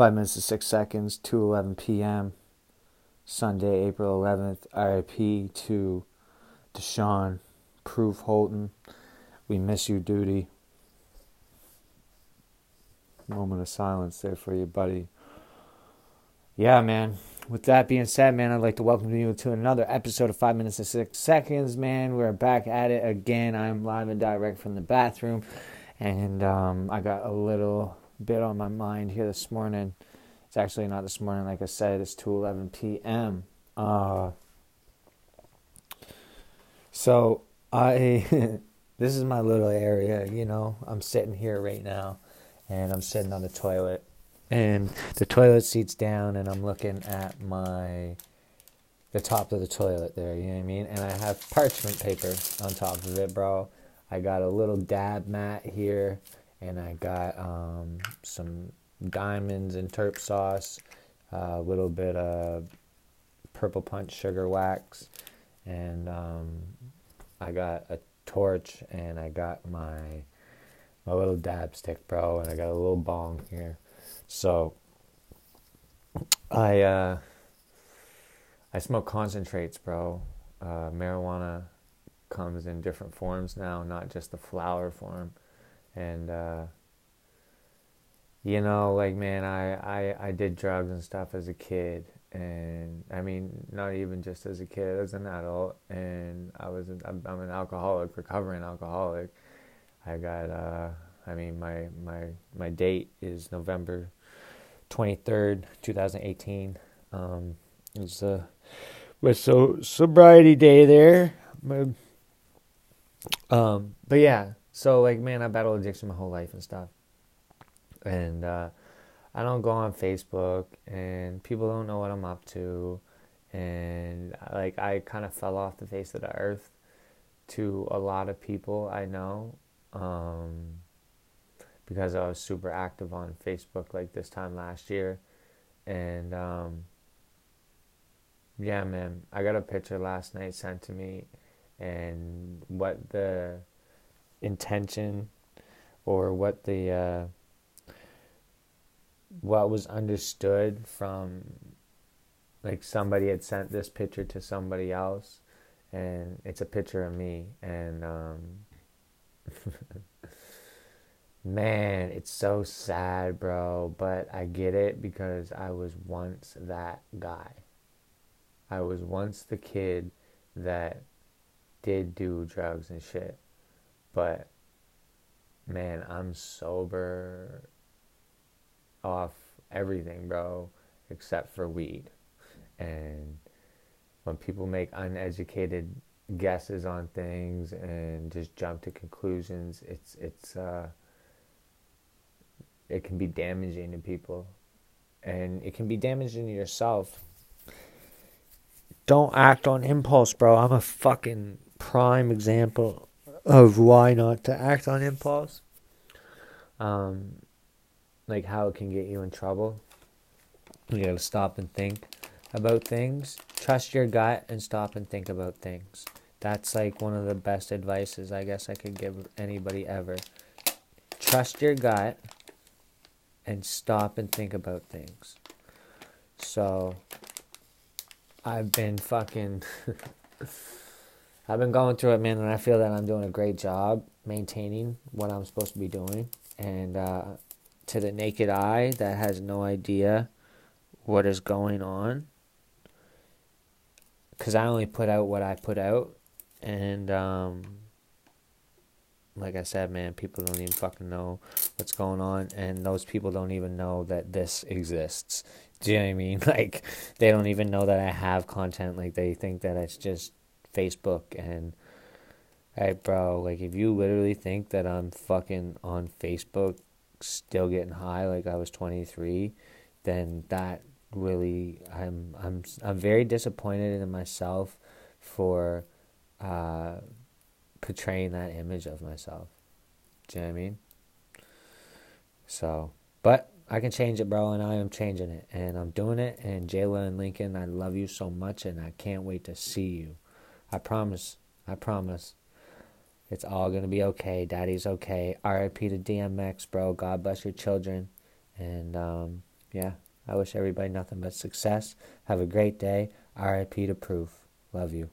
Five minutes and six seconds, 2:11 p.m. Sunday, April 11th. RIP to Deshaun Proof Holton. We miss you, duty. Moment of silence there for you, buddy. Yeah, man. With that being said, man, I'd like to welcome you to another episode of Five Minutes and Six Seconds, man. We're back at it again. I'm live and direct from the bathroom, and um, I got a little bit on my mind here this morning. It's actually not this morning, like I said. It's 2:11 p.m. Uh, so I, this is my little area. You know, I'm sitting here right now, and I'm sitting on the toilet, and the toilet seat's down, and I'm looking at my, the top of the toilet there. You know what I mean? And I have parchment paper on top of it, bro. I got a little dab mat here and I got um, some diamonds and terp sauce, a little bit of purple punch sugar wax, and um, I got a torch and I got my my little dab stick, bro, and I got a little bong here. So I uh, I smoke concentrates, bro. Uh, marijuana comes in different forms now, not just the flower form and uh, you know like man I, I i did drugs and stuff as a kid. And i mean not even just as a kid as an adult. And i was i'm, I'm an alcoholic recovering alcoholic. I got uh i mean my my my date is november 23rd 2018 um it's a so sobriety day there. Um but yeah so like, man, I battled addiction my whole life and stuff, and uh, I don't go on Facebook, and people don't know what I'm up to, and like I kind of fell off the face of the earth to a lot of people I know, um, because I was super active on Facebook like this time last year, and um, yeah, man, I got a picture last night sent to me, and what the intention or what the uh, what was understood from like somebody had sent this picture to somebody else and it's a picture of me and um, man it's so sad bro but i get it because i was once that guy. I was once the kid that did do drugs and shit but man, I'm sober off everything, bro, except for weed. And when people make uneducated guesses on things and just jump to conclusions, it's it's uh, it can be damaging to people, and it can be damaging to yourself. Don't act on impulse, bro. I'm a fucking prime example of why not to act on impulse. Um, like how it can get you in trouble. You gotta stop and think about things. Trust your gut and stop and think about things. That's like one of the best advices I guess I could give anybody ever. Trust your gut and stop and think about things. So I've been fucking I've been going through it, man, and I feel that I'm doing a great job maintaining what I'm supposed to be doing. And uh, to the naked eye that has no idea what is going on, because I only put out what I put out, and um, like I said, man, people don't even fucking know what's going on, and those people don't even know that this exists. Do you know what I mean? Like, they don't even know that I have content. Like, they think that it's just Facebook and hey bro, like if you literally think that I'm fucking on Facebook still getting high like I was 23, then that really I'm I'm I'm very disappointed in myself for uh, portraying that image of myself. Do you know what I mean? So, but I can change it, bro, and I am changing it, and I'm doing it. And Jayla and Lincoln, I love you so much, and I can't wait to see you. I promise. I promise. It's all gonna be okay. Daddy's okay. RIP to DMX, bro. God bless your children. And um, yeah, I wish everybody nothing but success. Have a great day. RIP to proof. Love you.